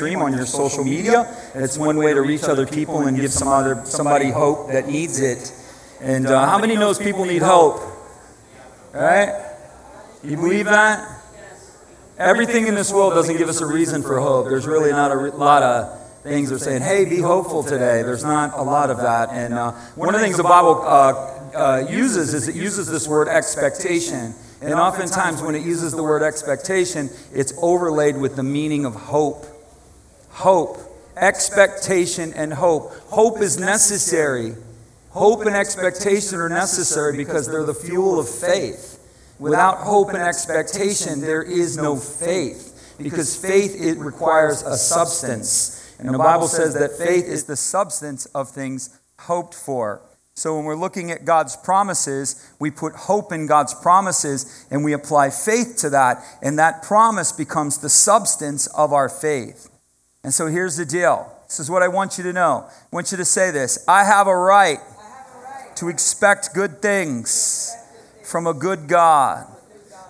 stream on your social media. It's one way to reach other people and give some other somebody hope that needs it. And uh, how many knows people need hope? Right? You believe that? Everything in this world doesn't give us a reason for hope. There's really not a re- lot of things are saying, hey, be hopeful today. There's not a lot of that. And uh, one of the things the Bible uh, uh, uses is it uses this word expectation. And oftentimes, when it uses the word expectation, it's overlaid with the meaning of hope. Hope. Expectation and hope. Hope is necessary. Hope and expectation are necessary because they're the fuel of faith. Without hope and expectation, there is no faith. Because faith, it requires a substance. And the Bible says that faith is the substance of things hoped for. So when we're looking at God's promises, we put hope in God's promises and we apply faith to that. And that promise becomes the substance of our faith. And so here's the deal. This is what I want you to know. I want you to say this I have a right, have a right. to expect good things from a good God.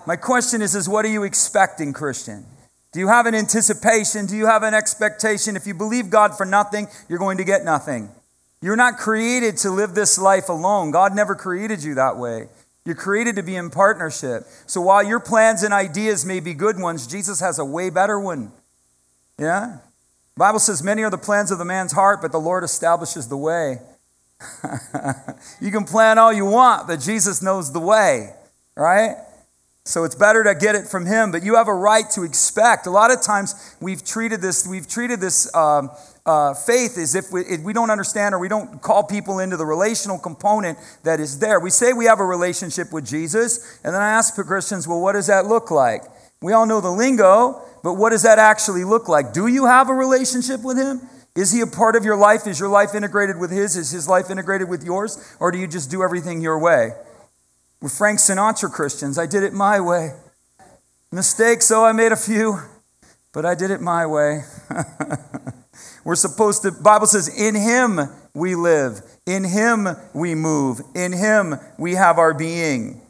My question is, is what are you expecting, Christian? Do you have an anticipation? Do you have an expectation? If you believe God for nothing, you're going to get nothing. You're not created to live this life alone. God never created you that way. You're created to be in partnership. So while your plans and ideas may be good ones, Jesus has a way better one. Yeah? Bible says many are the plans of the man's heart, but the Lord establishes the way. you can plan all you want, but Jesus knows the way, right? So it's better to get it from him, but you have a right to expect. A lot of times we've treated this, we've treated this um, uh, faith as if we, if we don't understand or we don't call people into the relational component that is there. We say we have a relationship with Jesus, and then I ask Christians, well, what does that look like? We all know the lingo, but what does that actually look like? Do you have a relationship with him? Is he a part of your life? Is your life integrated with his? Is his life integrated with yours? Or do you just do everything your way? We're Frank Sinatra Christians. I did it my way. Mistakes, so I made a few, but I did it my way. We're supposed to, Bible says, in him we live, in him we move, in him we have our being.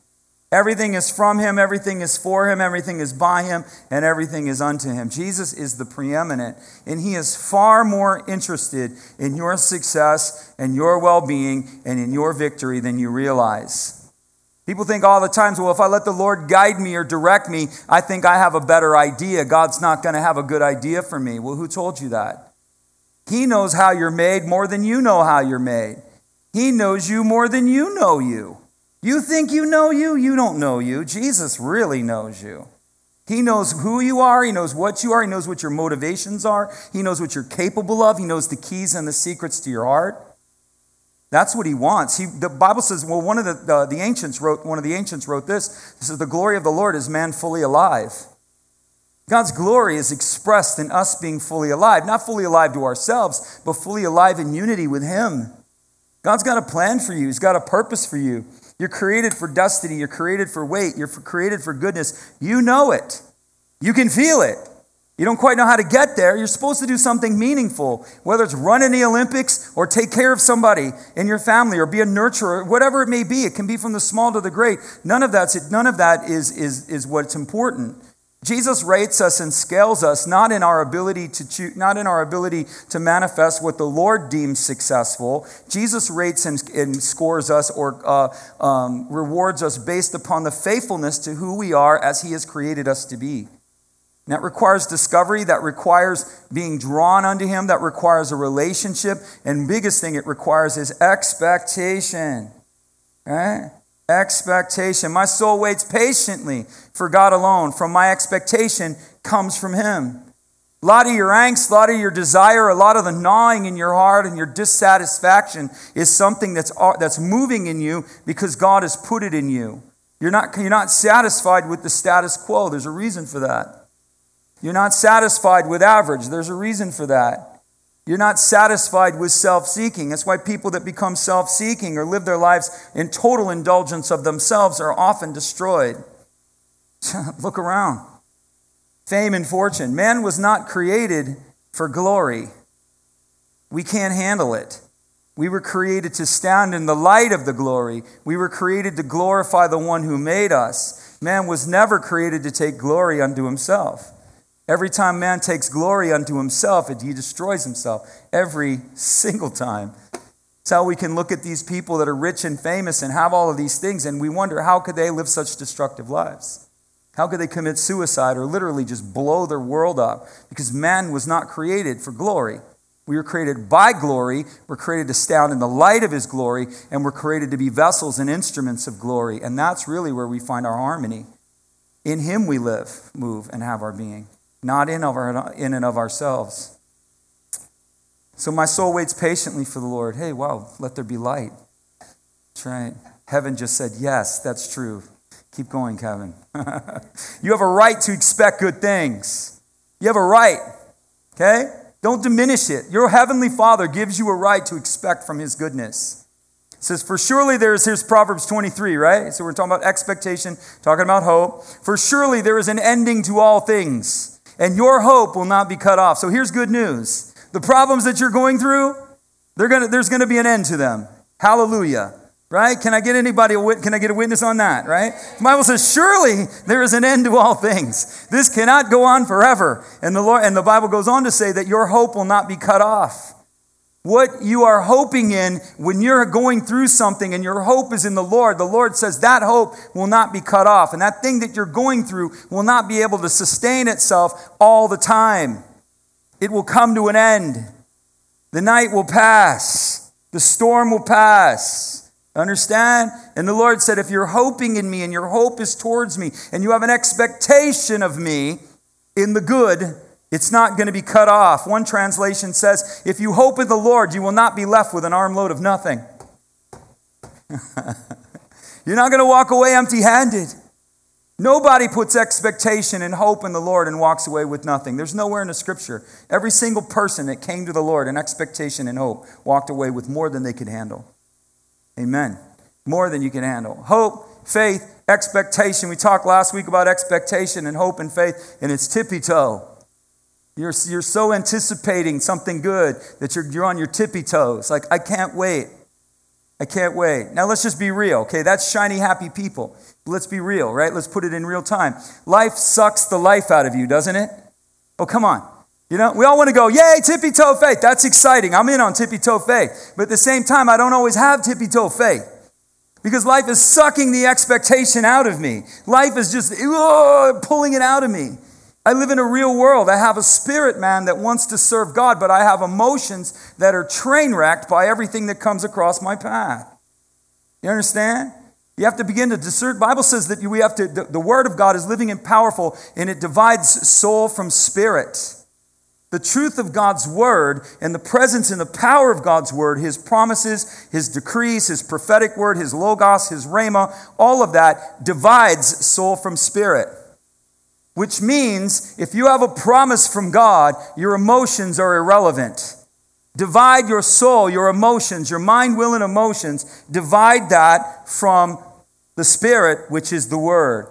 Everything is from him, everything is for him, everything is by him, and everything is unto him. Jesus is the preeminent, and he is far more interested in your success and your well being and in your victory than you realize. People think all the times, well, if I let the Lord guide me or direct me, I think I have a better idea. God's not going to have a good idea for me. Well, who told you that? He knows how you're made more than you know how you're made. He knows you more than you know you. You think you know you? You don't know you. Jesus really knows you. He knows who you are. He knows what you are. He knows what your motivations are. He knows what you're capable of. He knows the keys and the secrets to your heart. That's what he wants. He, the Bible says, well, one of the, the, the ancients wrote, one of the ancients wrote this. This is the glory of the Lord is man fully alive. God's glory is expressed in us being fully alive, not fully alive to ourselves, but fully alive in unity with him. God's got a plan for you. He's got a purpose for you. You're created for destiny. You're created for weight. You're created for goodness. You know it. You can feel it. You don't quite know how to get there. You're supposed to do something meaningful, whether it's run in the Olympics or take care of somebody in your family or be a nurturer, whatever it may be. It can be from the small to the great. None of that's none of that is, is, is what's important. Jesus rates us and scales us not in our ability to choose, not in our ability to manifest what the Lord deems successful. Jesus rates and, and scores us or uh, um, rewards us based upon the faithfulness to who we are as He has created us to be. And that requires discovery, that requires being drawn unto Him, that requires a relationship, and biggest thing it requires is expectation. Right? Expectation. My soul waits patiently for God alone. From my expectation comes from Him. A lot of your angst, a lot of your desire, a lot of the gnawing in your heart and your dissatisfaction is something that's, uh, that's moving in you because God has put it in you. You're not, you're not satisfied with the status quo. There's a reason for that. You're not satisfied with average. There's a reason for that. You're not satisfied with self seeking. That's why people that become self seeking or live their lives in total indulgence of themselves are often destroyed. Look around. Fame and fortune. Man was not created for glory. We can't handle it. We were created to stand in the light of the glory. We were created to glorify the one who made us. Man was never created to take glory unto himself. Every time man takes glory unto himself, he destroys himself. Every single time. It's how we can look at these people that are rich and famous and have all of these things, and we wonder how could they live such destructive lives? How could they commit suicide or literally just blow their world up? Because man was not created for glory. We were created by glory. We're created to stand in the light of his glory, and we're created to be vessels and instruments of glory. And that's really where we find our harmony. In him we live, move, and have our being, not in, our, in and of ourselves. So my soul waits patiently for the Lord. Hey, wow, let there be light. That's right. Heaven just said, yes, that's true. Keep going, Kevin. you have a right to expect good things. You have a right, okay? Don't diminish it. Your heavenly Father gives you a right to expect from his goodness. It says, For surely there is, here's Proverbs 23, right? So we're talking about expectation, talking about hope. For surely there is an ending to all things, and your hope will not be cut off. So here's good news the problems that you're going through, gonna, there's going to be an end to them. Hallelujah right? Can I get anybody, can I get a witness on that, right? The Bible says, surely there is an end to all things. This cannot go on forever. And the Lord, and the Bible goes on to say that your hope will not be cut off. What you are hoping in when you're going through something and your hope is in the Lord, the Lord says that hope will not be cut off. And that thing that you're going through will not be able to sustain itself all the time. It will come to an end. The night will pass. The storm will pass. Understand? And the Lord said, if you're hoping in me and your hope is towards me and you have an expectation of me in the good, it's not going to be cut off. One translation says, if you hope in the Lord, you will not be left with an armload of nothing. you're not going to walk away empty handed. Nobody puts expectation and hope in the Lord and walks away with nothing. There's nowhere in the scripture. Every single person that came to the Lord in expectation and hope walked away with more than they could handle. Amen. More than you can handle. Hope, faith, expectation. We talked last week about expectation and hope and faith, and it's tippy toe. You're, you're so anticipating something good that you're, you're on your tippy toes. Like, I can't wait. I can't wait. Now, let's just be real, okay? That's shiny, happy people. Let's be real, right? Let's put it in real time. Life sucks the life out of you, doesn't it? Oh, come on. You know, we all want to go, yay, tippy toe faith. That's exciting. I'm in on tippy toe faith. But at the same time, I don't always have tippy toe faith because life is sucking the expectation out of me. Life is just pulling it out of me. I live in a real world. I have a spirit man that wants to serve God, but I have emotions that are train wrecked by everything that comes across my path. You understand? You have to begin to discern. Bible says that we have to, the, the word of God is living and powerful, and it divides soul from spirit the truth of God's word and the presence and the power of God's word, his promises, his decrees, his prophetic word, his logos, his rhema, all of that divides soul from spirit. Which means if you have a promise from God, your emotions are irrelevant. Divide your soul, your emotions, your mind, will, and emotions, divide that from the spirit, which is the word.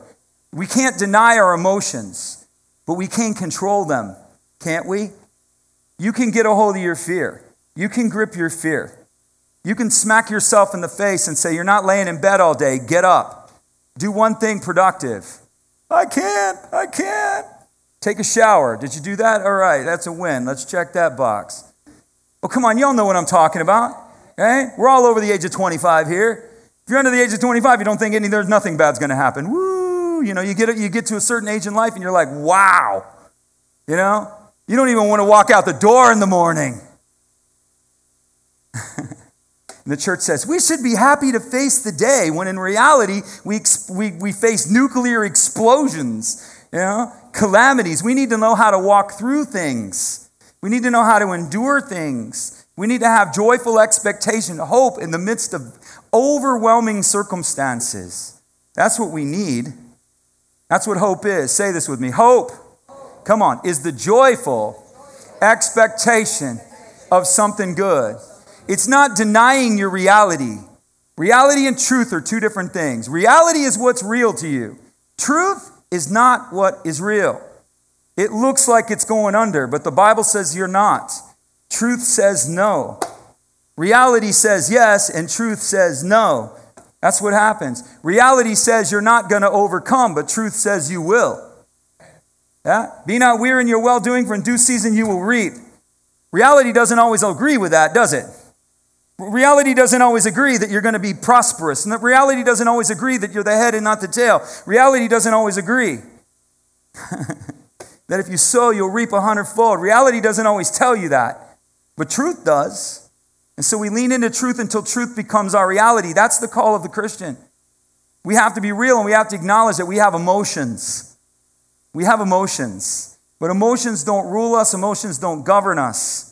We can't deny our emotions, but we can control them. Can't we? You can get a hold of your fear. You can grip your fear. You can smack yourself in the face and say, You're not laying in bed all day. Get up. Do one thing productive. I can't. I can't. Take a shower. Did you do that? All right, that's a win. Let's check that box. Well, come on, y'all know what I'm talking about. Okay? We're all over the age of 25 here. If you're under the age of 25, you don't think any, there's nothing bad's going to happen. Woo! You know, you get, you get to a certain age in life and you're like, wow. You know? You don't even want to walk out the door in the morning. the church says we should be happy to face the day when in reality we, we, we face nuclear explosions, you know, calamities. We need to know how to walk through things. We need to know how to endure things. We need to have joyful expectation, hope in the midst of overwhelming circumstances. That's what we need. That's what hope is. Say this with me hope come on, is the joyful expectation of something good. It's not denying your reality. Reality and truth are two different things. Reality is what's real to you, truth is not what is real. It looks like it's going under, but the Bible says you're not. Truth says no. Reality says yes, and truth says no. That's what happens. Reality says you're not going to overcome, but truth says you will. Yeah? Be not weary in your well doing, for in due season you will reap. Reality doesn't always agree with that, does it? Reality doesn't always agree that you're going to be prosperous. And that reality doesn't always agree that you're the head and not the tail. Reality doesn't always agree that if you sow, you'll reap a hundredfold. Reality doesn't always tell you that, but truth does. And so we lean into truth until truth becomes our reality. That's the call of the Christian. We have to be real and we have to acknowledge that we have emotions. We have emotions. But emotions don't rule us, emotions don't govern us.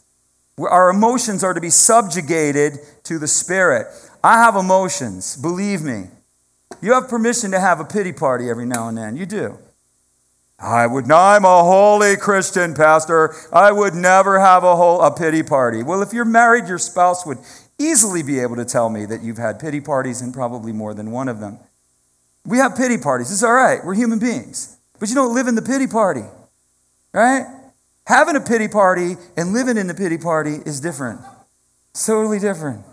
Our emotions are to be subjugated to the Spirit. I have emotions, believe me. You have permission to have a pity party every now and then. You do. I would I'm a holy Christian, Pastor. I would never have a whole a pity party. Well, if you're married, your spouse would easily be able to tell me that you've had pity parties and probably more than one of them. We have pity parties. It's all right. We're human beings. But you don't live in the pity party, right? Having a pity party and living in the pity party is different. It's totally different.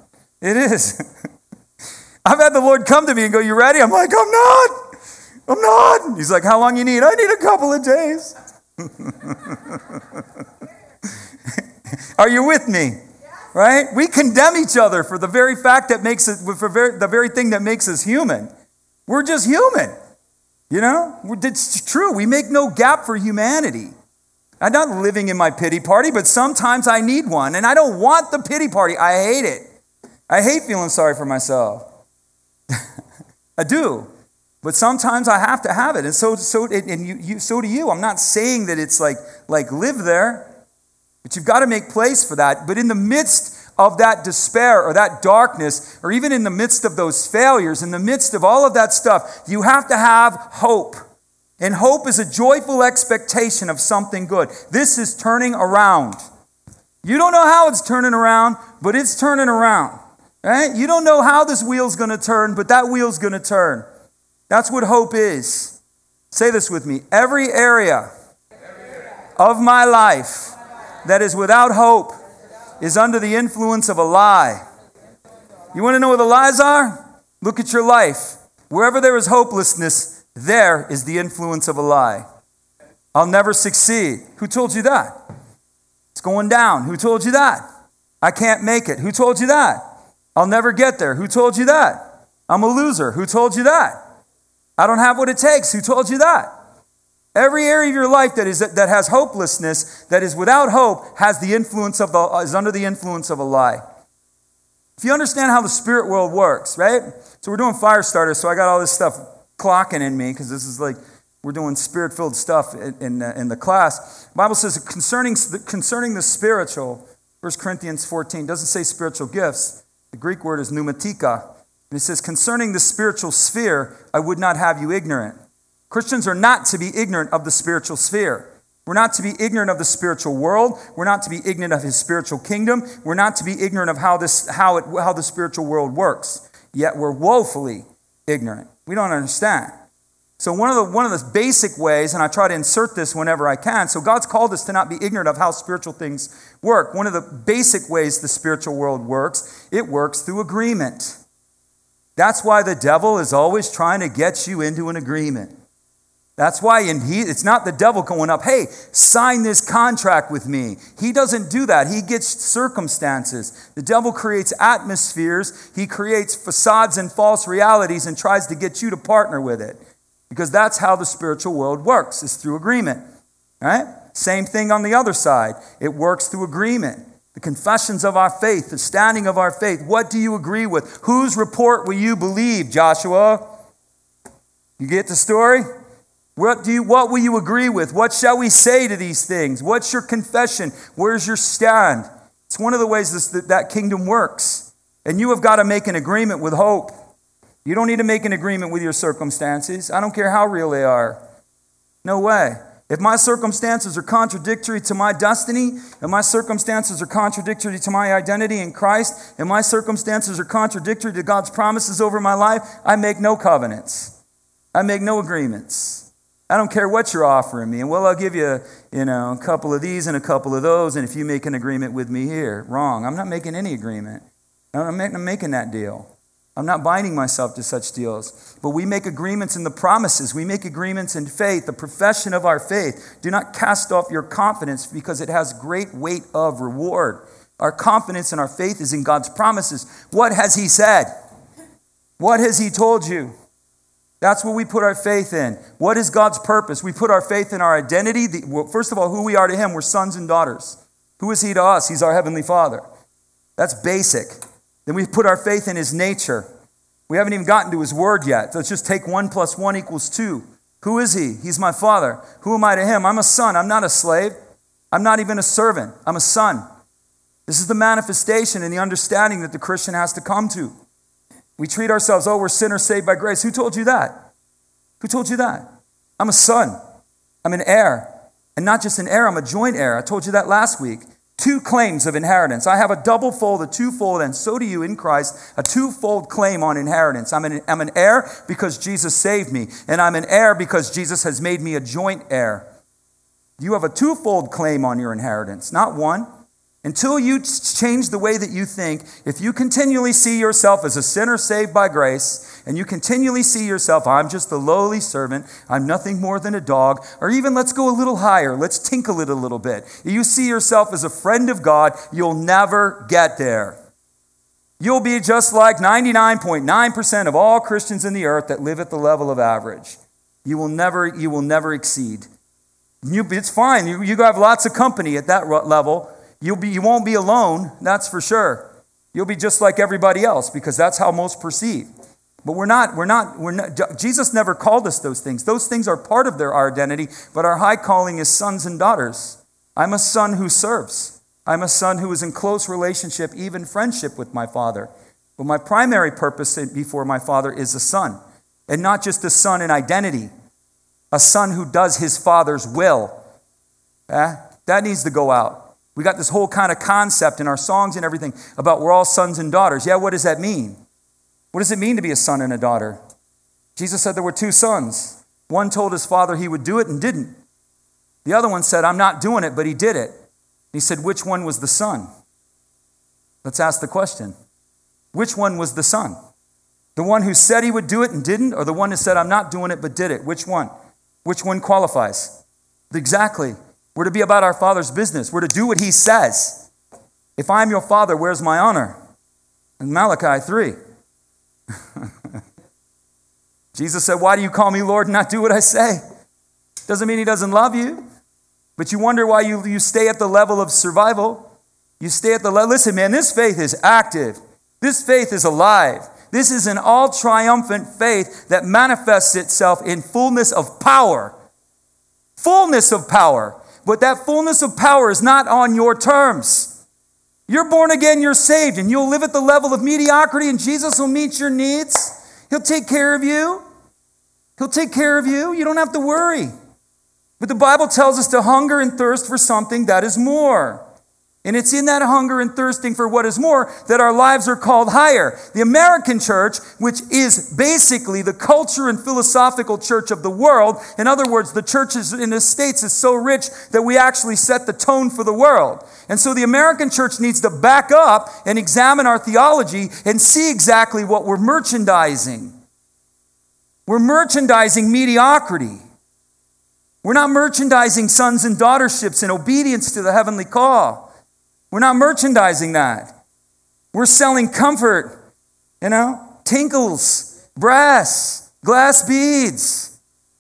It is. I've had the Lord come to me and go, You ready? I'm like, I'm not. I'm not. He's like, How long you need? I need a couple of days. Are you with me? Right? We condemn each other for the very fact that makes it, for the very thing that makes us human. We're just human. You know, it's true. We make no gap for humanity. I'm not living in my pity party, but sometimes I need one. And I don't want the pity party. I hate it. I hate feeling sorry for myself. I do. But sometimes I have to have it. And so, so, and you, you, so do you. I'm not saying that it's like, like live there, but you've got to make place for that. But in the midst of that despair or that darkness, or even in the midst of those failures, in the midst of all of that stuff, you have to have hope. And hope is a joyful expectation of something good. This is turning around. You don't know how it's turning around, but it's turning around. Right? You don't know how this wheel's going to turn, but that wheel's going to turn. That's what hope is. Say this with me. Every area of my life that is without hope is under the influence of a lie. You want to know what the lies are? Look at your life. Wherever there is hopelessness, there is the influence of a lie. I'll never succeed. Who told you that? It's going down. Who told you that? I can't make it. Who told you that? I'll never get there. Who told you that? I'm a loser. Who told you that? I don't have what it takes. Who told you that? Every area of your life that, is, that has hopelessness, that is without hope, has the influence of the, is under the influence of a lie. If you understand how the spirit world works, right? So we're doing fire starters, so I got all this stuff clocking in me because this is like we're doing spirit-filled stuff in, in, uh, in the class. The Bible says concerning, concerning the spiritual, 1 Corinthians 14 doesn't say spiritual gifts. The Greek word is pneumatika. And it says, concerning the spiritual sphere, I would not have you ignorant. Christians are not to be ignorant of the spiritual sphere. We're not to be ignorant of the spiritual world. We're not to be ignorant of his spiritual kingdom. We're not to be ignorant of how, this, how, it, how the spiritual world works. Yet we're woefully ignorant. We don't understand. So, one of, the, one of the basic ways, and I try to insert this whenever I can, so God's called us to not be ignorant of how spiritual things work. One of the basic ways the spiritual world works, it works through agreement. That's why the devil is always trying to get you into an agreement. That's why and he, it's not the devil going up, hey, sign this contract with me. He doesn't do that. He gets circumstances. The devil creates atmospheres, he creates facades and false realities and tries to get you to partner with it. Because that's how the spiritual world works, is through agreement. Right? Same thing on the other side. It works through agreement. The confessions of our faith, the standing of our faith. What do you agree with? Whose report will you believe, Joshua? You get the story? What, do you, what will you agree with? What shall we say to these things? What's your confession? Where's your stand? It's one of the ways this, that, that kingdom works. And you have got to make an agreement with hope. You don't need to make an agreement with your circumstances. I don't care how real they are. No way. If my circumstances are contradictory to my destiny, and my circumstances are contradictory to my identity in Christ, and my circumstances are contradictory to God's promises over my life, I make no covenants. I make no agreements. I don't care what you're offering me. And well, I'll give you, you know, a couple of these and a couple of those, and if you make an agreement with me here, wrong. I'm not making any agreement. I'm not making that deal. I'm not binding myself to such deals. But we make agreements in the promises. We make agreements in faith, the profession of our faith. Do not cast off your confidence because it has great weight of reward. Our confidence and our faith is in God's promises. What has He said? What has He told you? That's what we put our faith in. What is God's purpose? We put our faith in our identity. First of all, who we are to Him. We're sons and daughters. Who is He to us? He's our Heavenly Father. That's basic. Then we put our faith in his nature. We haven't even gotten to his word yet. Let's just take one plus one equals two. Who is he? He's my father. Who am I to him? I'm a son. I'm not a slave. I'm not even a servant. I'm a son. This is the manifestation and the understanding that the Christian has to come to. We treat ourselves, oh, we're sinners saved by grace. Who told you that? Who told you that? I'm a son. I'm an heir. And not just an heir, I'm a joint heir. I told you that last week two claims of inheritance. I have a double fold, a twofold, and so do you in Christ, a twofold claim on inheritance. I'm an, I'm an heir because Jesus saved me, and I'm an heir because Jesus has made me a joint heir. You have a twofold claim on your inheritance, not one. Until you change the way that you think, if you continually see yourself as a sinner saved by grace, and you continually see yourself, I'm just a lowly servant, I'm nothing more than a dog, or even let's go a little higher, let's tinkle it a little bit. You see yourself as a friend of God, you'll never get there. You'll be just like 99.9% of all Christians in the earth that live at the level of average. You will never, you will never exceed. You, it's fine. You, you have lots of company at that level, You'll be, you won't be alone, that's for sure. You'll be just like everybody else because that's how most perceive. But we're not, we're not, we're not, Jesus never called us those things. Those things are part of their identity, but our high calling is sons and daughters. I'm a son who serves. I'm a son who is in close relationship, even friendship with my father. But my primary purpose before my father is a son, and not just a son in identity, a son who does his father's will. Eh? That needs to go out. We got this whole kind of concept in our songs and everything about we're all sons and daughters. Yeah, what does that mean? What does it mean to be a son and a daughter? Jesus said there were two sons. One told his father he would do it and didn't. The other one said, I'm not doing it, but he did it. He said, Which one was the son? Let's ask the question Which one was the son? The one who said he would do it and didn't, or the one who said, I'm not doing it, but did it? Which one? Which one qualifies? Exactly. We're to be about our Father's business. We're to do what He says. If I'm your Father, where's my honor? In Malachi 3. Jesus said, Why do you call me Lord and not do what I say? Doesn't mean He doesn't love you, but you wonder why you, you stay at the level of survival. You stay at the level. Listen, man, this faith is active, this faith is alive. This is an all triumphant faith that manifests itself in fullness of power. Fullness of power. But that fullness of power is not on your terms. You're born again, you're saved, and you'll live at the level of mediocrity, and Jesus will meet your needs. He'll take care of you. He'll take care of you. You don't have to worry. But the Bible tells us to hunger and thirst for something that is more. And it's in that hunger and thirsting for what is more that our lives are called higher. The American church, which is basically the culture and philosophical church of the world, in other words, the churches in the States is so rich that we actually set the tone for the world. And so the American church needs to back up and examine our theology and see exactly what we're merchandising. We're merchandising mediocrity. We're not merchandising sons and daughterships in obedience to the heavenly call. We're not merchandising that. We're selling comfort, you know, tinkles, brass, glass beads.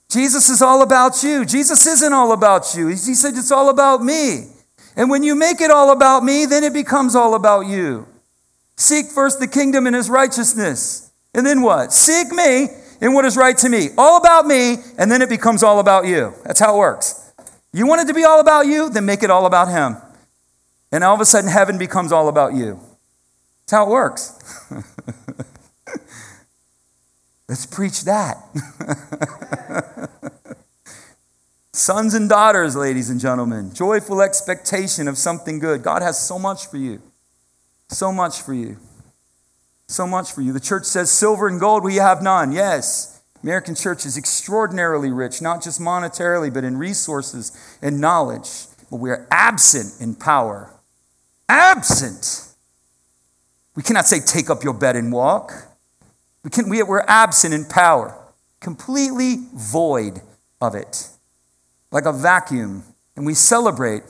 Jesus is all about you. Jesus isn't all about you. He said it's all about me. And when you make it all about me, then it becomes all about you. Seek first the kingdom and his righteousness. And then what? Seek me and what is right to me. All about me, and then it becomes all about you. That's how it works. You want it to be all about you? Then make it all about him. And all of a sudden, heaven becomes all about you. That's how it works. Let's preach that. Sons and daughters, ladies and gentlemen, joyful expectation of something good. God has so much for you. So much for you. So much for you. The church says, Silver and gold we have none. Yes. American church is extraordinarily rich, not just monetarily, but in resources and knowledge. But we are absent in power absent. We cannot say, Take up your bed and walk. We can, we, we're absent in power, completely void of it, like a vacuum. And we celebrate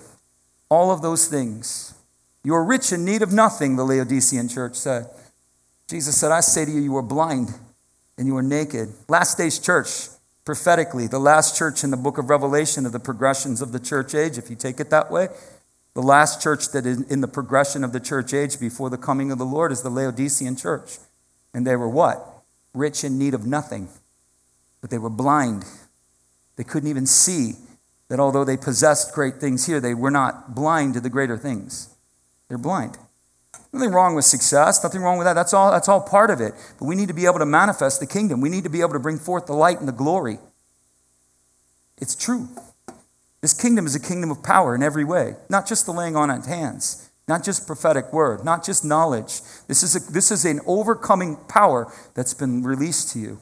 all of those things. You are rich in need of nothing, the Laodicean church said. Jesus said, I say to you, you are blind and you are naked. Last day's church, prophetically, the last church in the book of Revelation of the progressions of the church age, if you take it that way, the last church that is in the progression of the church age before the coming of the Lord is the Laodicean church. And they were what? Rich in need of nothing. But they were blind. They couldn't even see that although they possessed great things here, they were not blind to the greater things. They're blind. Nothing wrong with success, nothing wrong with that. That's all, that's all part of it. But we need to be able to manifest the kingdom. We need to be able to bring forth the light and the glory. It's true. This kingdom is a kingdom of power in every way, not just the laying on of hands, not just prophetic word, not just knowledge. This is, a, this is an overcoming power that's been released to you.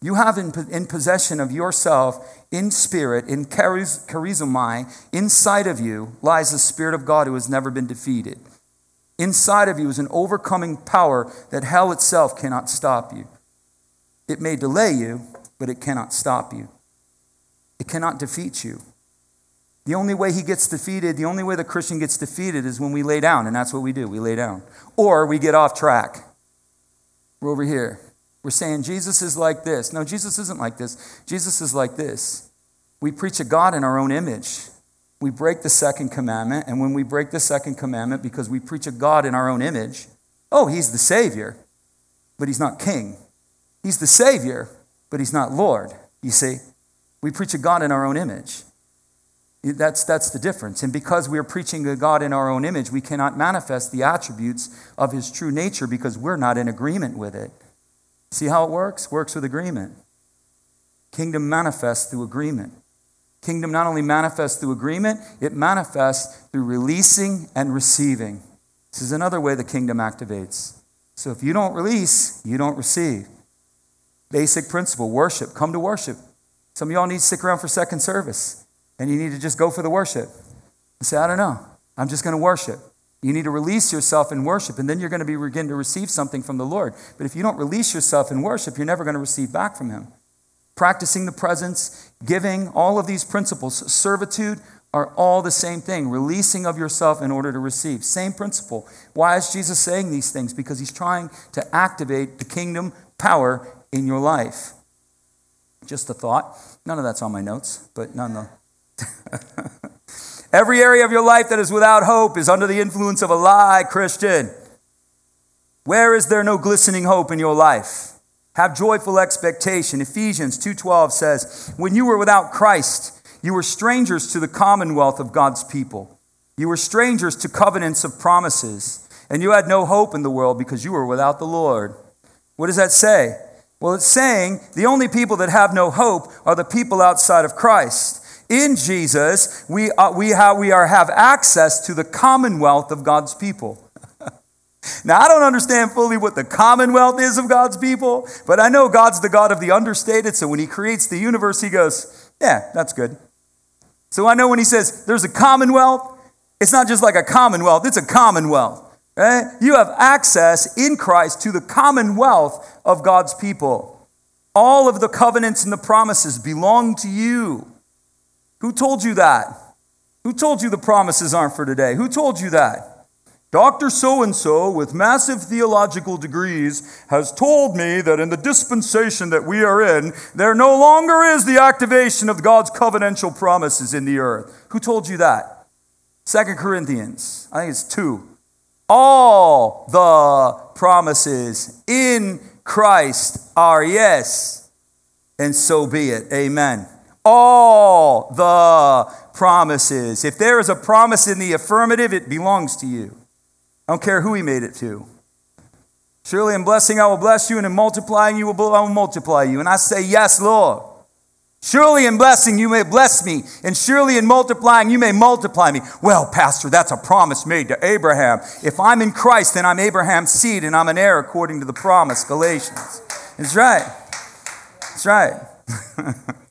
You have in, in possession of yourself, in spirit, in charizomai, inside of you lies the Spirit of God who has never been defeated. Inside of you is an overcoming power that hell itself cannot stop you. It may delay you, but it cannot stop you. It cannot defeat you. The only way he gets defeated, the only way the Christian gets defeated is when we lay down, and that's what we do. We lay down. Or we get off track. We're over here. We're saying Jesus is like this. No, Jesus isn't like this. Jesus is like this. We preach a God in our own image. We break the second commandment, and when we break the second commandment because we preach a God in our own image, oh, he's the Savior, but he's not King. He's the Savior, but he's not Lord. You see? We preach a God in our own image. That's, that's the difference. And because we're preaching a God in our own image, we cannot manifest the attributes of his true nature because we're not in agreement with it. See how it works? Works with agreement. Kingdom manifests through agreement. Kingdom not only manifests through agreement, it manifests through releasing and receiving. This is another way the kingdom activates. So if you don't release, you don't receive. Basic principle worship. Come to worship. Some of y'all need to stick around for second service and you need to just go for the worship. And say, I don't know. I'm just going to worship. You need to release yourself in worship, and then you're going to begin to receive something from the Lord. But if you don't release yourself in worship, you're never going to receive back from Him. Practicing the presence, giving, all of these principles, servitude, are all the same thing. Releasing of yourself in order to receive. Same principle. Why is Jesus saying these things? Because He's trying to activate the kingdom power in your life. Just a thought. None of that's on my notes, but none. Every area of your life that is without hope is under the influence of a lie, Christian. Where is there no glistening hope in your life? Have joyful expectation. Ephesians 2:12 says, "When you were without Christ, you were strangers to the commonwealth of God's people. You were strangers to covenants of promises, and you had no hope in the world because you were without the Lord." What does that say? Well, it's saying the only people that have no hope are the people outside of Christ. In Jesus, we, we, have, we are, have access to the commonwealth of God's people. now, I don't understand fully what the commonwealth is of God's people, but I know God's the God of the understated. So when He creates the universe, He goes, Yeah, that's good. So I know when He says there's a commonwealth, it's not just like a commonwealth, it's a commonwealth. Right? You have access in Christ to the commonwealth of God's people. All of the covenants and the promises belong to you. Who told you that? Who told you the promises aren't for today? Who told you that? Dr. So and so, with massive theological degrees, has told me that in the dispensation that we are in, there no longer is the activation of God's covenantal promises in the earth. Who told you that? Second Corinthians, I think it's 2. All the promises in Christ are yes, and so be it. Amen all the promises. If there is a promise in the affirmative, it belongs to you. I don't care who he made it to. Surely in blessing I will bless you, and in multiplying you will, I will multiply you. And I say, Yes, Lord. Surely in blessing you may bless me, and surely in multiplying you may multiply me. Well, Pastor, that's a promise made to Abraham. If I'm in Christ, then I'm Abraham's seed, and I'm an heir according to the promise. Galatians. That's right. That's right.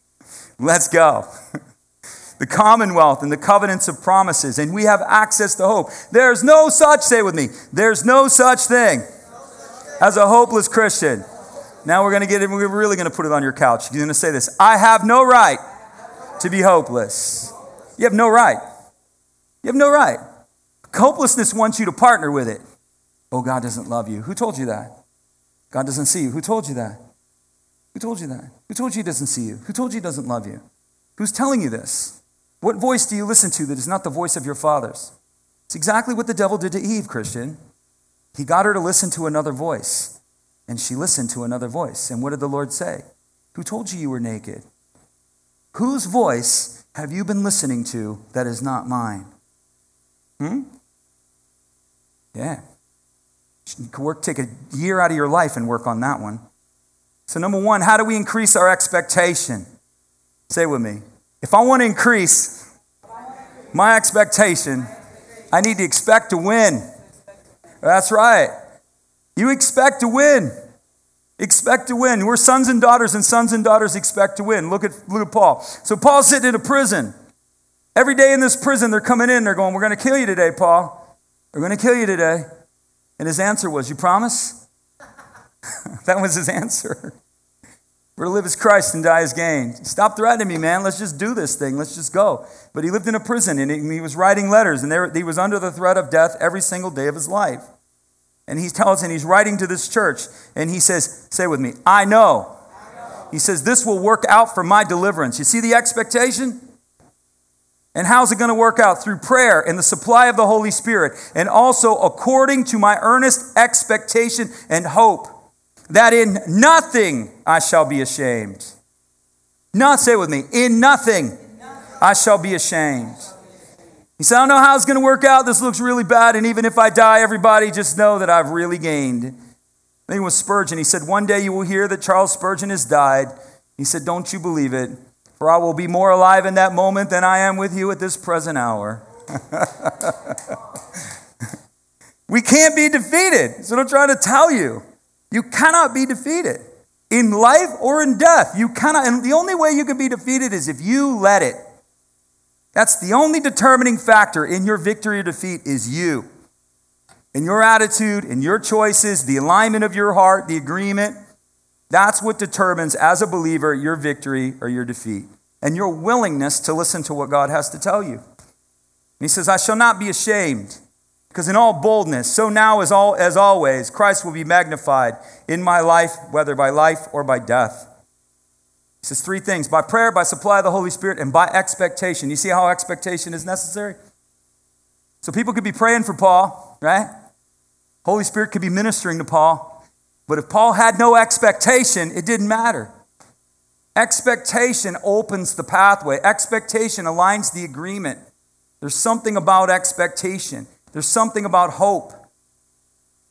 Let's go. the commonwealth and the covenants of promises, and we have access to hope. There's no such, say with me, there's no such thing as a hopeless Christian. Now we're going to get it, we're really going to put it on your couch. You're going to say this I have no right to be hopeless. You have no right. You have no right. Hopelessness wants you to partner with it. Oh, God doesn't love you. Who told you that? God doesn't see you. Who told you that? Who told you that? Who told you he doesn't see you? Who told you he doesn't love you? Who's telling you this? What voice do you listen to that is not the voice of your father's? It's exactly what the devil did to Eve, Christian. He got her to listen to another voice, and she listened to another voice. And what did the Lord say? Who told you you were naked? Whose voice have you been listening to that is not mine? Hmm? Yeah. You could work, take a year out of your life and work on that one. So, number one, how do we increase our expectation? Say with me. If I want to increase my expectation, I need to expect to win. That's right. You expect to win. Expect to win. We're sons and daughters, and sons and daughters expect to win. Look at, look at Paul. So, Paul's sitting in a prison. Every day in this prison, they're coming in, they're going, We're going to kill you today, Paul. We're going to kill you today. And his answer was, You promise? that was his answer. We're to live as Christ and die as gain. Stop threatening me, man. Let's just do this thing. Let's just go. But he lived in a prison and he was writing letters, and there, he was under the threat of death every single day of his life. And he tells, and he's writing to this church, and he says, Say with me. I know. He says, This will work out for my deliverance. You see the expectation? And how's it going to work out? Through prayer and the supply of the Holy Spirit, and also according to my earnest expectation and hope, that in nothing I shall be ashamed. Not say with me, in nothing I shall be ashamed. He said, I don't know how it's going to work out. This looks really bad. And even if I die, everybody just know that I've really gained. Then was Spurgeon. He said, One day you will hear that Charles Spurgeon has died. He said, Don't you believe it? For I will be more alive in that moment than I am with you at this present hour. we can't be defeated. So I'm trying to tell you. You cannot be defeated. In life or in death, you cannot. And the only way you can be defeated is if you let it. That's the only determining factor in your victory or defeat is you. In your attitude, in your choices, the alignment of your heart, the agreement. That's what determines, as a believer, your victory or your defeat. And your willingness to listen to what God has to tell you. And he says, I shall not be ashamed, because in all boldness, so now as, all, as always, Christ will be magnified in my life, whether by life or by death. He says three things by prayer, by supply of the Holy Spirit, and by expectation. You see how expectation is necessary? So people could be praying for Paul, right? Holy Spirit could be ministering to Paul. But if Paul had no expectation, it didn't matter. Expectation opens the pathway, expectation aligns the agreement. There's something about expectation, there's something about hope.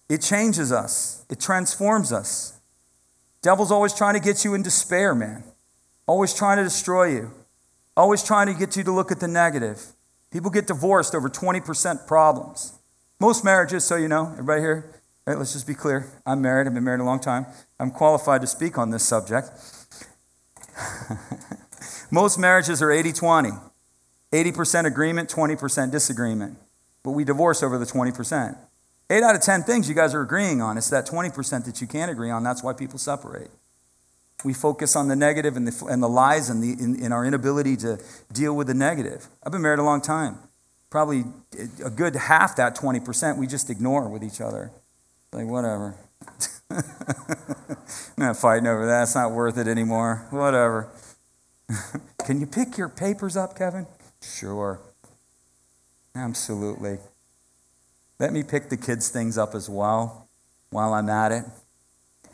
It changes us, it transforms us. Devil's always trying to get you in despair, man always trying to destroy you, always trying to get you to look at the negative. People get divorced over 20% problems. Most marriages, so you know, everybody here, let's just be clear. I'm married, I've been married a long time. I'm qualified to speak on this subject. Most marriages are 80 20. 80% agreement, 20% disagreement. But we divorce over the 20%. Eight out of 10 things you guys are agreeing on. It's that 20% that you can't agree on. That's why people separate. We focus on the negative and the, and the lies and, the, in, in our inability to deal with the negative. I've been married a long time. Probably eh, a good half that 20% we just ignore with each other. Like, whatever. Not fighting over that. It's not worth it anymore. Whatever. Can you pick your papers up, Kevin? Sure. Absolutely. Let me pick the kids' things up as well while I'm at it.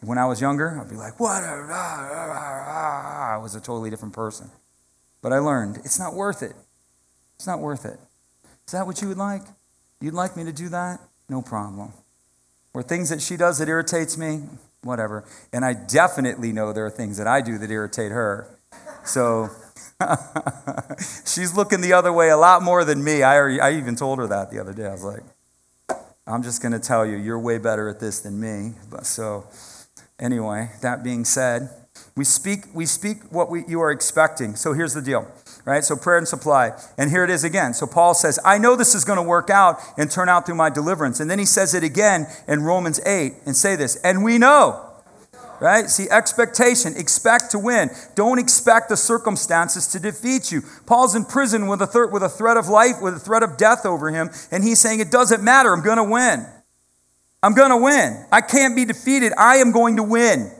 When I was younger, I'd be like, what? I was a totally different person. But I learned it's not worth it. It's not worth it. Is that what you would like? You'd like me to do that? No problem. Or things that she does that irritates me? Whatever. And I definitely know there are things that I do that irritate her. So she's looking the other way a lot more than me. I, already, I even told her that the other day. I was like, I'm just going to tell you, you're way better at this than me. But so Anyway, that being said, we speak, we speak what we, you are expecting. So here's the deal, right? So prayer and supply. And here it is again. So Paul says, I know this is going to work out and turn out through my deliverance. And then he says it again in Romans 8 and say this, and we know Right? See, expectation. Expect to win. Don't expect the circumstances to defeat you. Paul's in prison with a, th- with a threat of life, with a threat of death over him, and he's saying, It doesn't matter. I'm going to win. I'm going to win. I can't be defeated. I am going to win.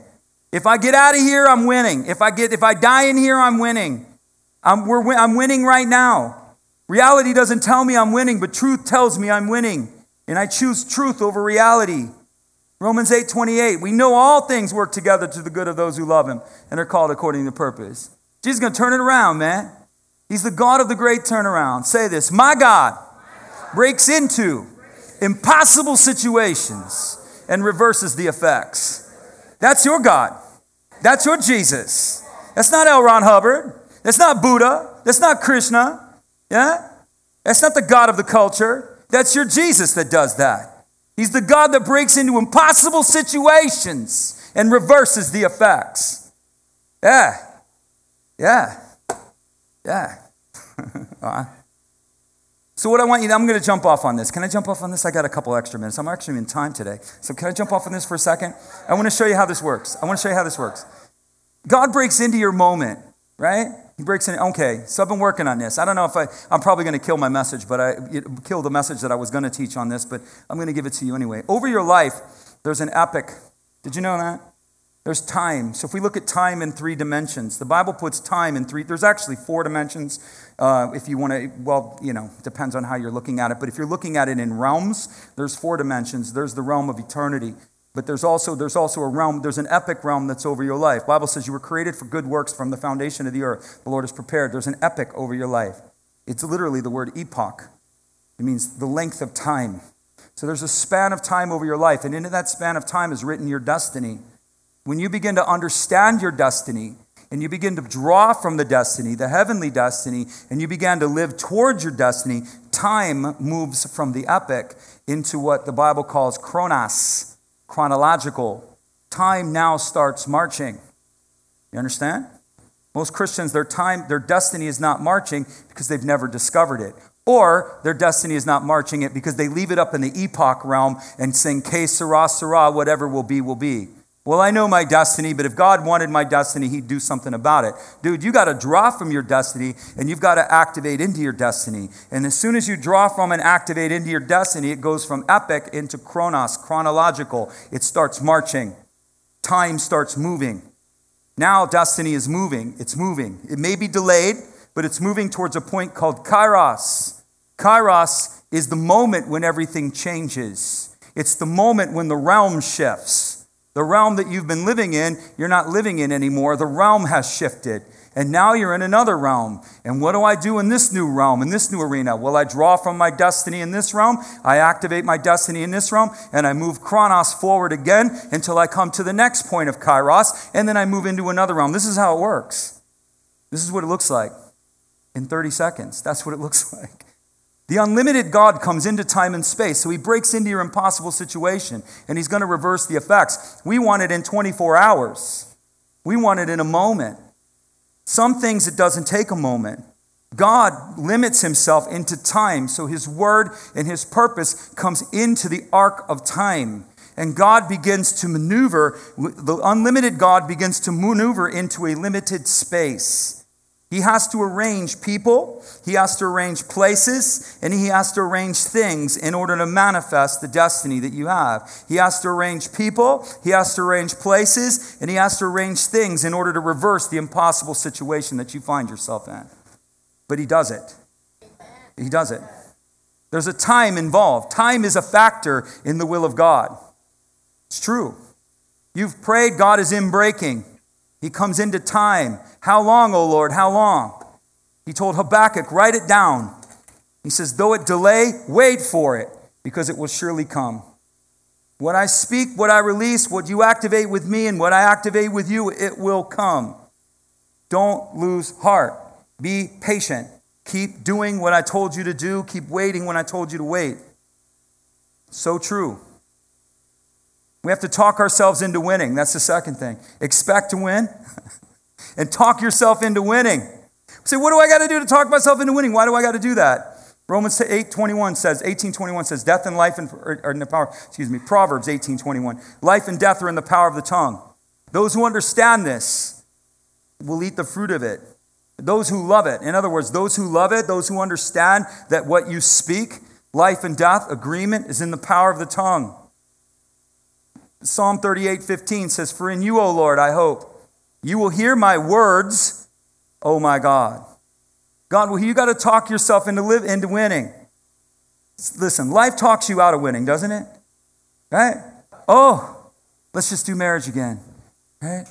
If I get out of here, I'm winning. If I, get, if I die in here, I'm winning. I'm, we're, I'm winning right now. Reality doesn't tell me I'm winning, but truth tells me I'm winning. And I choose truth over reality. Romans 8 28. We know all things work together to the good of those who love him and are called according to purpose. Jesus is going to turn it around, man. He's the God of the great turnaround. Say this My God breaks into impossible situations and reverses the effects. That's your God. That's your Jesus. That's not L. Ron Hubbard. That's not Buddha. That's not Krishna. Yeah? That's not the God of the culture. That's your Jesus that does that. He's the God that breaks into impossible situations and reverses the effects. Yeah. Yeah. Yeah. So, what I want you to, I'm going to jump off on this. Can I jump off on this? I got a couple extra minutes. I'm actually in time today. So, can I jump off on this for a second? I want to show you how this works. I want to show you how this works. God breaks into your moment, right? He breaks in. Okay, so I've been working on this. I don't know if I, I'm probably going to kill my message, but I kill the message that I was going to teach on this, but I'm going to give it to you anyway. Over your life, there's an epic. Did you know that? There's time. So if we look at time in three dimensions, the Bible puts time in three, there's actually four dimensions. Uh, if you want to, well, you know, depends on how you're looking at it. But if you're looking at it in realms, there's four dimensions. There's the realm of eternity. But there's also, there's also a realm, there's an epic realm that's over your life. Bible says you were created for good works from the foundation of the earth. The Lord has prepared. There's an epic over your life. It's literally the word epoch. It means the length of time. So there's a span of time over your life, and into that span of time is written your destiny. When you begin to understand your destiny, and you begin to draw from the destiny, the heavenly destiny, and you begin to live towards your destiny, time moves from the epic into what the Bible calls chronos chronological. Time now starts marching. You understand? Most Christians, their time, their destiny is not marching because they've never discovered it. Or their destiny is not marching it because they leave it up in the epoch realm and sing que sera sera, whatever will be, will be. Well, I know my destiny, but if God wanted my destiny, He'd do something about it. Dude, you got to draw from your destiny and you've got to activate into your destiny. And as soon as you draw from and activate into your destiny, it goes from epic into chronos, chronological. It starts marching, time starts moving. Now, destiny is moving. It's moving. It may be delayed, but it's moving towards a point called kairos. Kairos is the moment when everything changes, it's the moment when the realm shifts. The realm that you've been living in, you're not living in anymore. The realm has shifted. And now you're in another realm. And what do I do in this new realm, in this new arena? Well, I draw from my destiny in this realm, I activate my destiny in this realm, and I move Chronos forward again until I come to the next point of Kairos, and then I move into another realm. This is how it works. This is what it looks like in 30 seconds. That's what it looks like. The unlimited God comes into time and space, so he breaks into your impossible situation and he's going to reverse the effects. We want it in 24 hours, we want it in a moment. Some things it doesn't take a moment. God limits himself into time, so his word and his purpose comes into the arc of time. And God begins to maneuver, the unlimited God begins to maneuver into a limited space. He has to arrange people, he has to arrange places, and he has to arrange things in order to manifest the destiny that you have. He has to arrange people, he has to arrange places, and he has to arrange things in order to reverse the impossible situation that you find yourself in. But he does it. He does it. There's a time involved. Time is a factor in the will of God. It's true. You've prayed, God is in breaking. He comes into time. How long, O Lord? How long? He told Habakkuk, write it down. He says, though it delay, wait for it, because it will surely come. What I speak, what I release, what you activate with me, and what I activate with you, it will come. Don't lose heart. Be patient. Keep doing what I told you to do. Keep waiting when I told you to wait. So true. We have to talk ourselves into winning. That's the second thing. Expect to win and talk yourself into winning. Say, what do I got to do to talk myself into winning? Why do I got to do that? Romans 8 21 says, 18 21 says, death and life and, or, er, in the power, excuse me, Proverbs 18 21. Life and death are in the power of the tongue. Those who understand this will eat the fruit of it. Those who love it, in other words, those who love it, those who understand that what you speak, life and death, agreement, is in the power of the tongue. Psalm 38 15 says, For in you, O Lord, I hope. You will hear my words, O my God. God, well, you got to talk yourself into, live, into winning. Listen, life talks you out of winning, doesn't it? Right? Oh, let's just do marriage again. Right?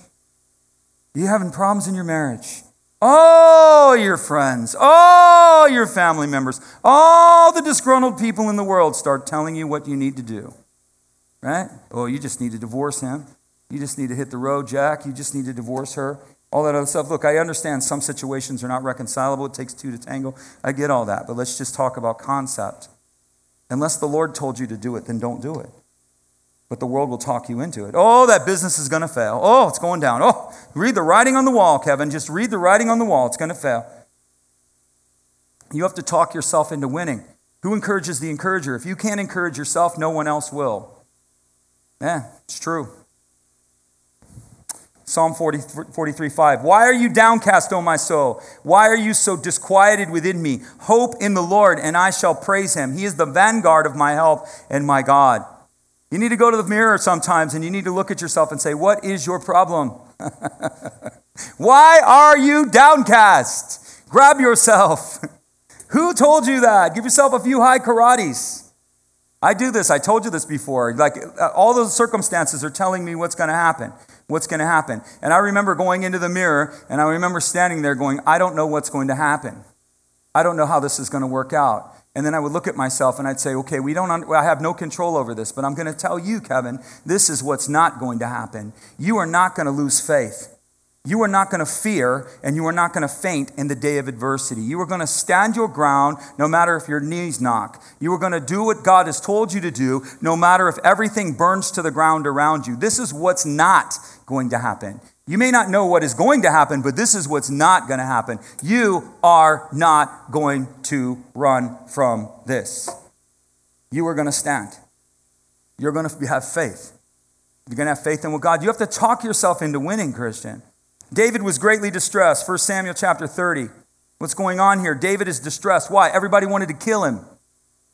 You having problems in your marriage? All your friends, all your family members, all the disgruntled people in the world start telling you what you need to do. Right? Oh, you just need to divorce him. You just need to hit the road, Jack. You just need to divorce her. All that other stuff. Look, I understand some situations are not reconcilable. It takes two to tango. I get all that. But let's just talk about concept. Unless the Lord told you to do it, then don't do it. But the world will talk you into it. Oh, that business is going to fail. Oh, it's going down. Oh, read the writing on the wall, Kevin. Just read the writing on the wall. It's going to fail. You have to talk yourself into winning. Who encourages the encourager? If you can't encourage yourself, no one else will. Yeah, it's true. Psalm 40, 43 5. Why are you downcast, O my soul? Why are you so disquieted within me? Hope in the Lord, and I shall praise him. He is the vanguard of my help and my God. You need to go to the mirror sometimes and you need to look at yourself and say, What is your problem? Why are you downcast? Grab yourself. Who told you that? Give yourself a few high karates. I do this. I told you this before. Like uh, all those circumstances are telling me what's going to happen what's going to happen. And I remember going into the mirror and I remember standing there going, I don't know what's going to happen. I don't know how this is going to work out. And then I would look at myself and I'd say, okay, we don't, I have no control over this, but I'm going to tell you, Kevin, this is what's not going to happen. You are not going to lose faith. You are not going to fear and you are not going to faint in the day of adversity. You are going to stand your ground no matter if your knees knock. You are going to do what God has told you to do no matter if everything burns to the ground around you. This is what's not going to happen. You may not know what is going to happen, but this is what's not going to happen. You are not going to run from this. You are going to stand. You're going to have faith. You're going to have faith in what God. You have to talk yourself into winning, Christian. David was greatly distressed. 1 Samuel chapter 30. What's going on here? David is distressed. Why? Everybody wanted to kill him.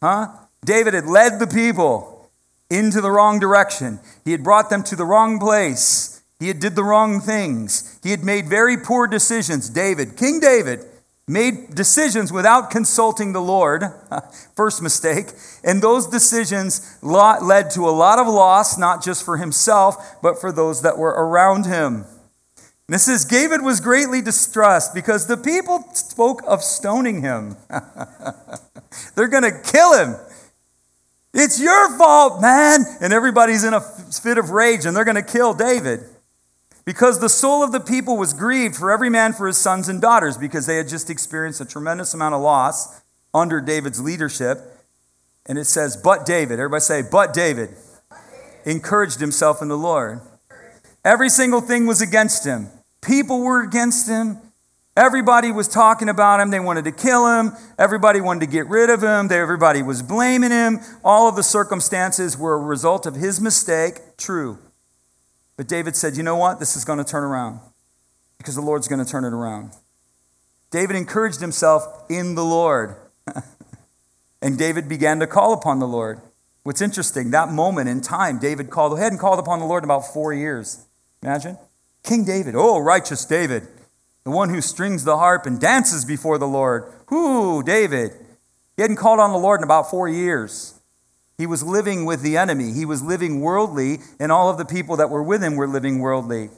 Huh? David had led the people into the wrong direction. He had brought them to the wrong place. He had did the wrong things. He had made very poor decisions. David, King David, made decisions without consulting the Lord. First mistake. And those decisions led to a lot of loss, not just for himself, but for those that were around him. Mrs. David was greatly distressed because the people spoke of stoning him. They're going to kill him. It's your fault, man. And everybody's in a fit of rage and they're going to kill David. Because the soul of the people was grieved for every man for his sons and daughters because they had just experienced a tremendous amount of loss under David's leadership. And it says, But David, everybody say, But David, encouraged himself in the Lord. Every single thing was against him. People were against him. Everybody was talking about him. They wanted to kill him. Everybody wanted to get rid of him. Everybody was blaming him. All of the circumstances were a result of his mistake. True. But David said, You know what? This is going to turn around because the Lord's going to turn it around. David encouraged himself in the Lord. and David began to call upon the Lord. What's interesting, that moment in time, David called ahead and called upon the Lord in about four years. Imagine. King David, oh, righteous David, the one who strings the harp and dances before the Lord. Whoo, David. He hadn't called on the Lord in about four years. He was living with the enemy. He was living worldly, and all of the people that were with him were living worldly.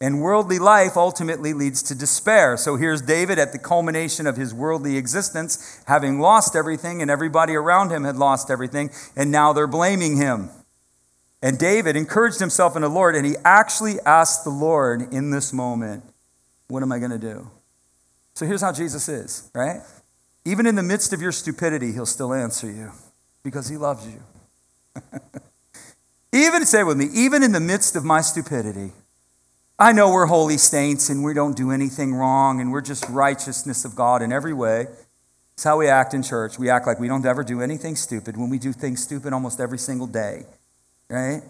And worldly life ultimately leads to despair. So here's David at the culmination of his worldly existence, having lost everything, and everybody around him had lost everything, and now they're blaming him. And David encouraged himself in the Lord, and he actually asked the Lord in this moment, What am I going to do? So here's how Jesus is, right? Even in the midst of your stupidity, he'll still answer you because he loves you. even, say with me, even in the midst of my stupidity, I know we're holy saints and we don't do anything wrong and we're just righteousness of God in every way. It's how we act in church. We act like we don't ever do anything stupid when we do things stupid almost every single day right?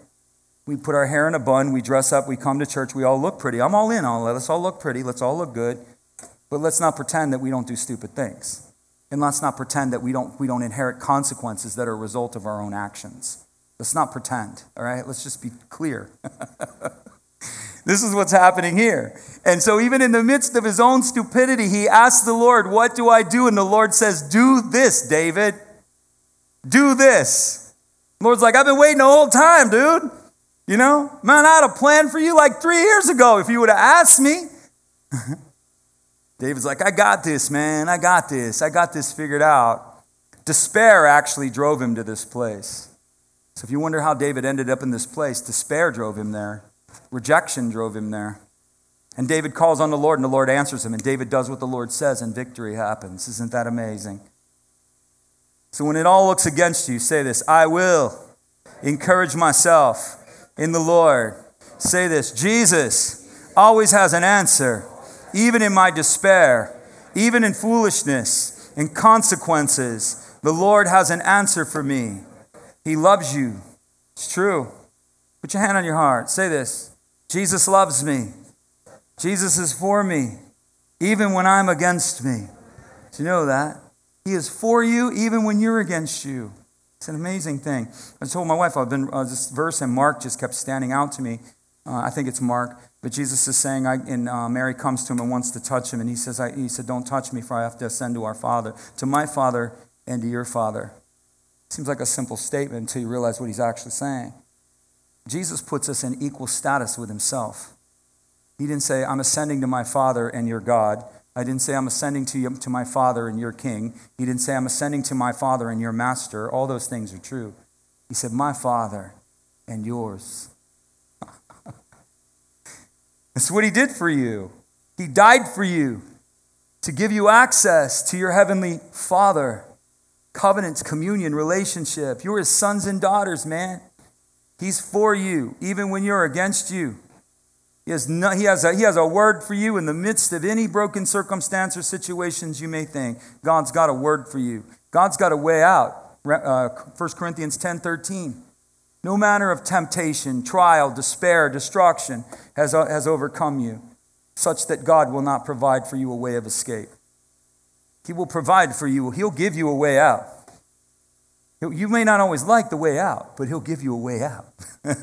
We put our hair in a bun, we dress up, we come to church, we all look pretty. I'm all in it. Let's all look pretty, let's all look good. But let's not pretend that we don't do stupid things. And let's not pretend that we don't, we don't inherit consequences that are a result of our own actions. Let's not pretend, all right? Let's just be clear. this is what's happening here. And so, even in the midst of his own stupidity, he asks the Lord, What do I do? And the Lord says, Do this, David. Do this. Lord's like, I've been waiting the whole time, dude. You know, man, I had a plan for you like three years ago if you would have asked me. David's like, I got this, man. I got this. I got this figured out. Despair actually drove him to this place. So if you wonder how David ended up in this place, despair drove him there, rejection drove him there. And David calls on the Lord, and the Lord answers him, and David does what the Lord says, and victory happens. Isn't that amazing? So when it all looks against you, say this I will encourage myself in the Lord. Say this Jesus always has an answer, even in my despair, even in foolishness, in consequences. The Lord has an answer for me. He loves you. It's true. Put your hand on your heart. Say this Jesus loves me. Jesus is for me, even when I'm against me. Do you know that? He is for you, even when you're against you. It's an amazing thing. I told my wife, I've been, uh, this verse and Mark just kept standing out to me. Uh, I think it's Mark. But Jesus is saying, I, and uh, Mary comes to him and wants to touch him. And he says, I, he said, Don't touch me, for I have to ascend to our Father, to my Father and to your Father. Seems like a simple statement until you realize what he's actually saying. Jesus puts us in equal status with himself. He didn't say, I'm ascending to my Father and your God. I didn't say, I'm ascending to, you, to my Father and your King. He didn't say, I'm ascending to my Father and your Master. All those things are true. He said, My Father and yours. That's what he did for you. He died for you to give you access to your heavenly Father covenants, communion, relationship. You're his sons and daughters, man. He's for you, even when you're against you. He has, no, he, has a, he has a word for you in the midst of any broken circumstance or situations you may think. God's got a word for you. God's got a way out. Uh, 1 Corinthians 10 13. No manner of temptation, trial, despair, destruction has, uh, has overcome you, such that God will not provide for you a way of escape. He will provide for you, He'll give you a way out. You may not always like the way out, but He'll give you a way out.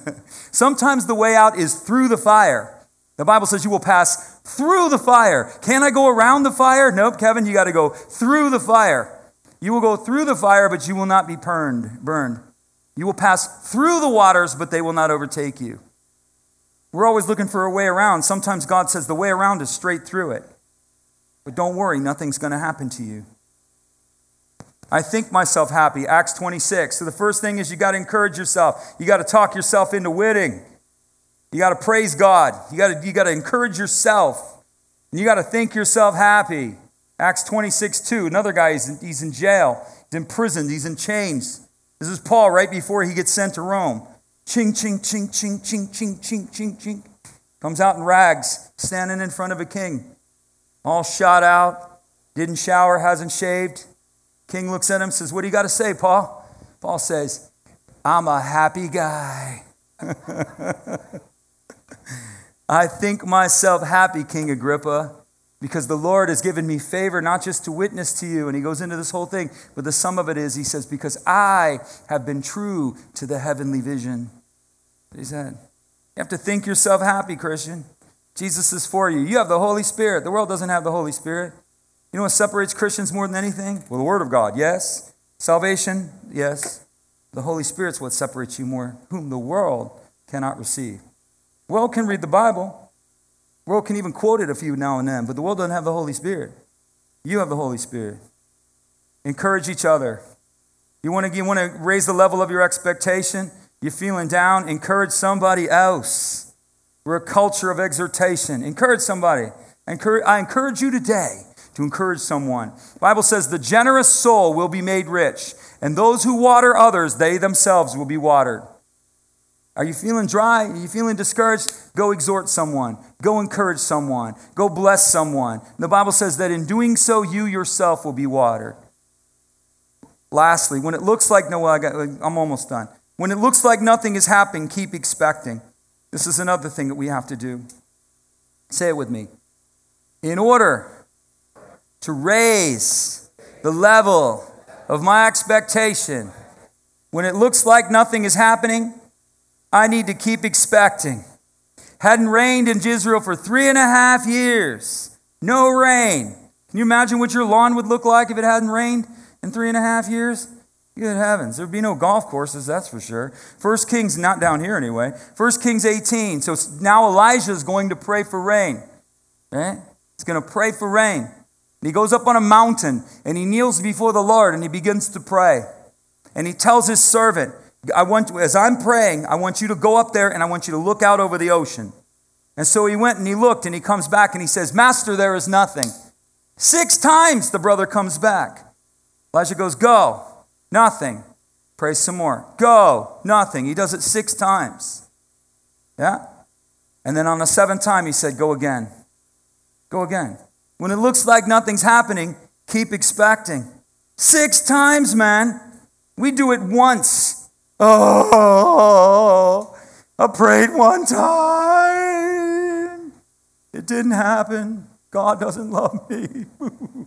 Sometimes the way out is through the fire. The Bible says you will pass through the fire. Can I go around the fire? Nope, Kevin, you got to go through the fire. You will go through the fire, but you will not be burned. Burned. You will pass through the waters, but they will not overtake you. We're always looking for a way around. Sometimes God says the way around is straight through it. But don't worry, nothing's going to happen to you. I think myself happy. Acts 26. So the first thing is you got to encourage yourself. You got to talk yourself into winning. You got to praise God. You got to, you got to encourage yourself. And you got to think yourself happy. Acts 26, 2. Another guy, he's in, he's in jail. He's in prison. He's in chains. This is Paul right before he gets sent to Rome. Ching, ching, ching, ching, ching, ching, ching, ching, ching. Comes out in rags, standing in front of a king all shot out, didn't shower, hasn't shaved. King looks at him, says, What do you got to say, Paul? Paul says, I'm a happy guy. I think myself happy, King Agrippa, because the Lord has given me favor not just to witness to you. And he goes into this whole thing, but the sum of it is, he says, Because I have been true to the heavenly vision. He said, You have to think yourself happy, Christian. Jesus is for you. You have the Holy Spirit. The world doesn't have the Holy Spirit. You know what separates Christians more than anything? Well, the Word of God, yes. Salvation, yes. The Holy Spirit's what separates you more, whom the world cannot receive. The world can read the Bible. The world can even quote it a few now and then, but the world doesn't have the Holy Spirit. You have the Holy Spirit. Encourage each other. You want to, you want to raise the level of your expectation? You're feeling down? Encourage somebody else. We're a culture of exhortation. Encourage somebody. I encourage, I encourage you today to encourage someone. The Bible says the generous soul will be made rich, and those who water others, they themselves will be watered. Are you feeling dry? Are you feeling discouraged? Go exhort someone. Go encourage someone. Go bless someone. The Bible says that in doing so, you yourself will be watered. Lastly, when it looks like, no, well, I got, I'm almost done. When it looks like nothing is happening, keep expecting. This is another thing that we have to do. Say it with me. In order to raise the level of my expectation, when it looks like nothing is happening, I need to keep expecting. Hadn't rained in Israel for three and a half years. No rain. Can you imagine what your lawn would look like if it hadn't rained in three and a half years? Good heavens. There'd be no golf courses, that's for sure. First Kings, not down here anyway. First Kings 18. So now Elijah is going to pray for rain. Right? He's going to pray for rain. And he goes up on a mountain and he kneels before the Lord and he begins to pray. And he tells his servant, I want, as I'm praying, I want you to go up there and I want you to look out over the ocean. And so he went and he looked and he comes back and he says, Master, there is nothing. Six times the brother comes back. Elijah goes, Go, nothing. Pray some more. Go, nothing. He does it six times. Yeah? And then on the seventh time, he said, Go again. Go again. When it looks like nothing's happening, keep expecting. Six times, man. We do it once. Oh, I prayed one time. It didn't happen. God doesn't love me.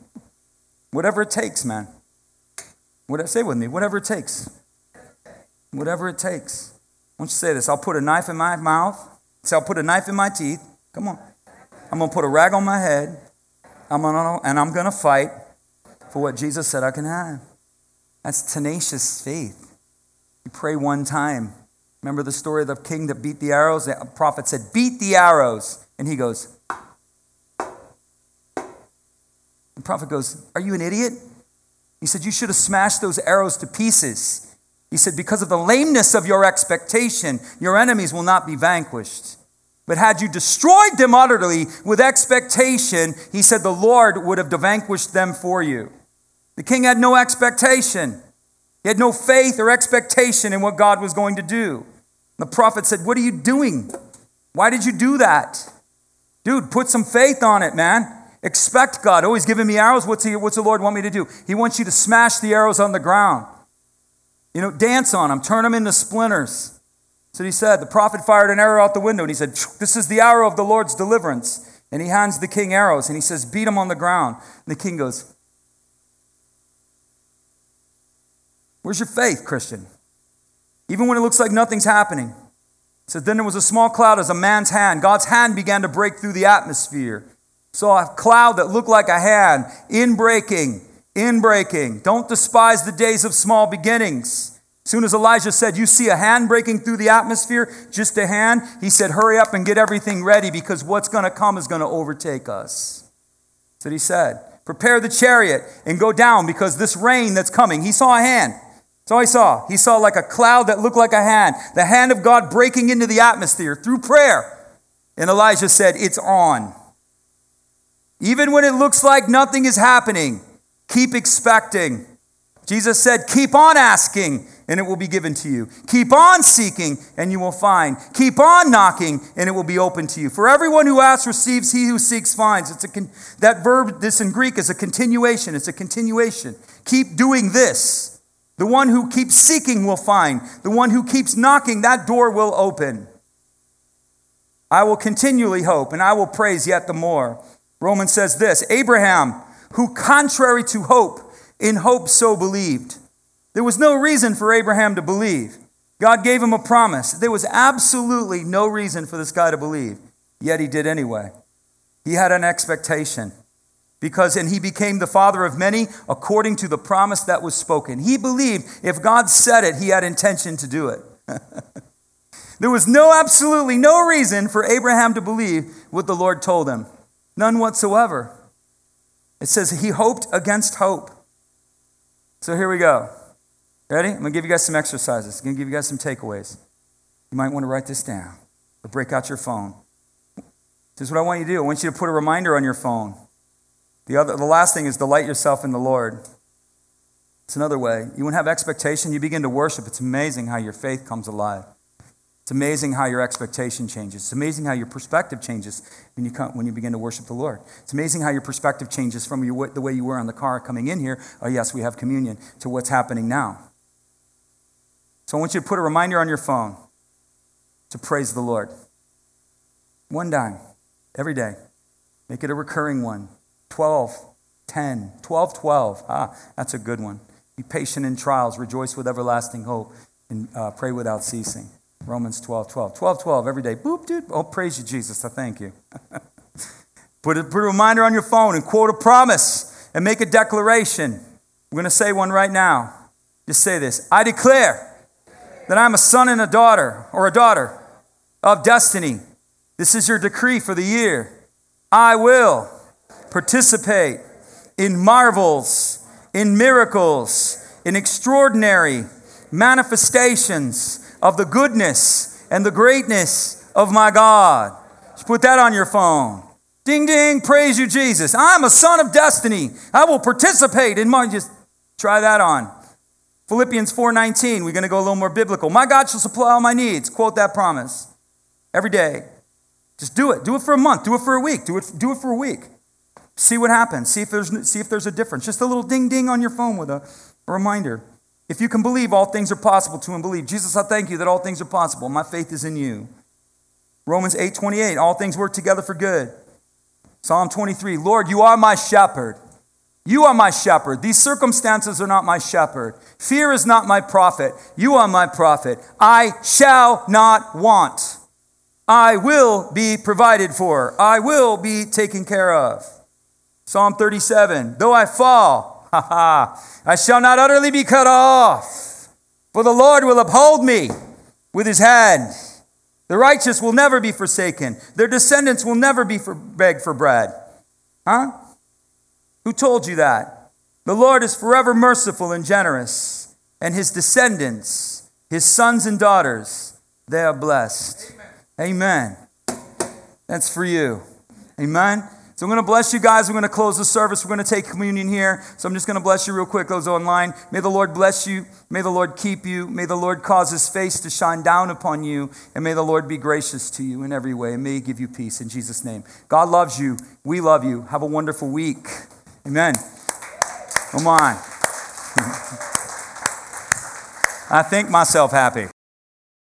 Whatever it takes, man. What say with me? Whatever it takes. Whatever it takes. I want you to say this. I'll put a knife in my mouth. Say, I'll put a knife in my teeth. Come on. I'm gonna put a rag on my head. I'm gonna, and I'm gonna fight for what Jesus said I can have. That's tenacious faith. You pray one time. Remember the story of the king that beat the arrows? The prophet said, Beat the arrows. And he goes, The prophet goes, Are you an idiot? He said, You should have smashed those arrows to pieces. He said, Because of the lameness of your expectation, your enemies will not be vanquished. But had you destroyed them utterly with expectation, he said, The Lord would have vanquished them for you. The king had no expectation. He had no faith or expectation in what God was going to do. The prophet said, What are you doing? Why did you do that? Dude, put some faith on it, man. Expect God. Oh, he's giving me arrows. What's, he, what's the Lord want me to do? He wants you to smash the arrows on the ground. You know, dance on them, turn them into splinters. So he said. The prophet fired an arrow out the window and he said, This is the arrow of the Lord's deliverance. And he hands the king arrows and he says, Beat him on the ground. And the king goes, Where's your faith, Christian? Even when it looks like nothing's happening. It says, Then there was a small cloud as a man's hand. God's hand began to break through the atmosphere. Saw a cloud that looked like a hand, in breaking, in breaking. Don't despise the days of small beginnings. Soon as Elijah said, You see a hand breaking through the atmosphere, just a hand, he said, Hurry up and get everything ready because what's going to come is going to overtake us. That's what he said. Prepare the chariot and go down because this rain that's coming, he saw a hand. That's all he saw. He saw like a cloud that looked like a hand, the hand of God breaking into the atmosphere through prayer. And Elijah said, It's on. Even when it looks like nothing is happening, keep expecting. Jesus said, Keep on asking, and it will be given to you. Keep on seeking, and you will find. Keep on knocking, and it will be open to you. For everyone who asks receives, he who seeks finds. It's a con- that verb, this in Greek, is a continuation. It's a continuation. Keep doing this. The one who keeps seeking will find. The one who keeps knocking, that door will open. I will continually hope, and I will praise yet the more. Romans says this Abraham, who contrary to hope, in hope so believed. There was no reason for Abraham to believe. God gave him a promise. There was absolutely no reason for this guy to believe, yet he did anyway. He had an expectation because and he became the father of many according to the promise that was spoken. He believed if God said it, he had intention to do it. there was no absolutely no reason for Abraham to believe what the Lord told him. None whatsoever. It says he hoped against hope. So here we go. Ready? I'm going to give you guys some exercises. I'm going to give you guys some takeaways. You might want to write this down or break out your phone. This is what I want you to do. I want you to put a reminder on your phone. The, other, the last thing is delight yourself in the Lord. It's another way. You want to have expectation, you begin to worship. It's amazing how your faith comes alive. It's amazing how your expectation changes. It's amazing how your perspective changes when you, come, when you begin to worship the Lord. It's amazing how your perspective changes from your, the way you were on the car coming in here, oh, yes, we have communion, to what's happening now. So I want you to put a reminder on your phone to praise the Lord. One dime every day. Make it a recurring one. 12, 10, 12, 12. Ah, that's a good one. Be patient in trials, rejoice with everlasting hope, and uh, pray without ceasing. Romans 12, 12. 12, 12 every day. Boop, dude. Oh, praise you, Jesus. I thank you. put, a, put a reminder on your phone and quote a promise and make a declaration. I'm going to say one right now. Just say this I declare that I'm a son and a daughter, or a daughter of destiny. This is your decree for the year. I will participate in marvels, in miracles, in extraordinary manifestations of the goodness and the greatness of my God. Just put that on your phone. Ding ding, praise you, Jesus. I'm a son of destiny. I will participate in my just try that on. Philippians 4:19, we're going to go a little more biblical. My God shall supply all my needs. Quote that promise. Every day. Just do it. Do it for a month. Do it for a week. Do it, do it for a week. See what happens. See if there's see if there's a difference. Just a little ding ding on your phone with a, a reminder. If you can believe, all things are possible to him believe. Jesus, I thank you that all things are possible. My faith is in you. Romans 8 28, all things work together for good. Psalm 23, Lord, you are my shepherd. You are my shepherd. These circumstances are not my shepherd. Fear is not my prophet. You are my prophet. I shall not want. I will be provided for. I will be taken care of. Psalm 37, though I fall. I shall not utterly be cut off, for the Lord will uphold me with his hand. The righteous will never be forsaken. Their descendants will never be for, beg for bread. Huh? Who told you that? The Lord is forever merciful and generous, and his descendants, his sons and daughters, they are blessed. Amen. Amen. That's for you. Amen. So I'm going to bless you guys. We're going to close the service. We're going to take communion here. So I'm just going to bless you real quick, those online. May the Lord bless you. May the Lord keep you. May the Lord cause his face to shine down upon you. And may the Lord be gracious to you in every way. And may he give you peace in Jesus' name. God loves you. We love you. Have a wonderful week. Amen. Come on. I think myself happy.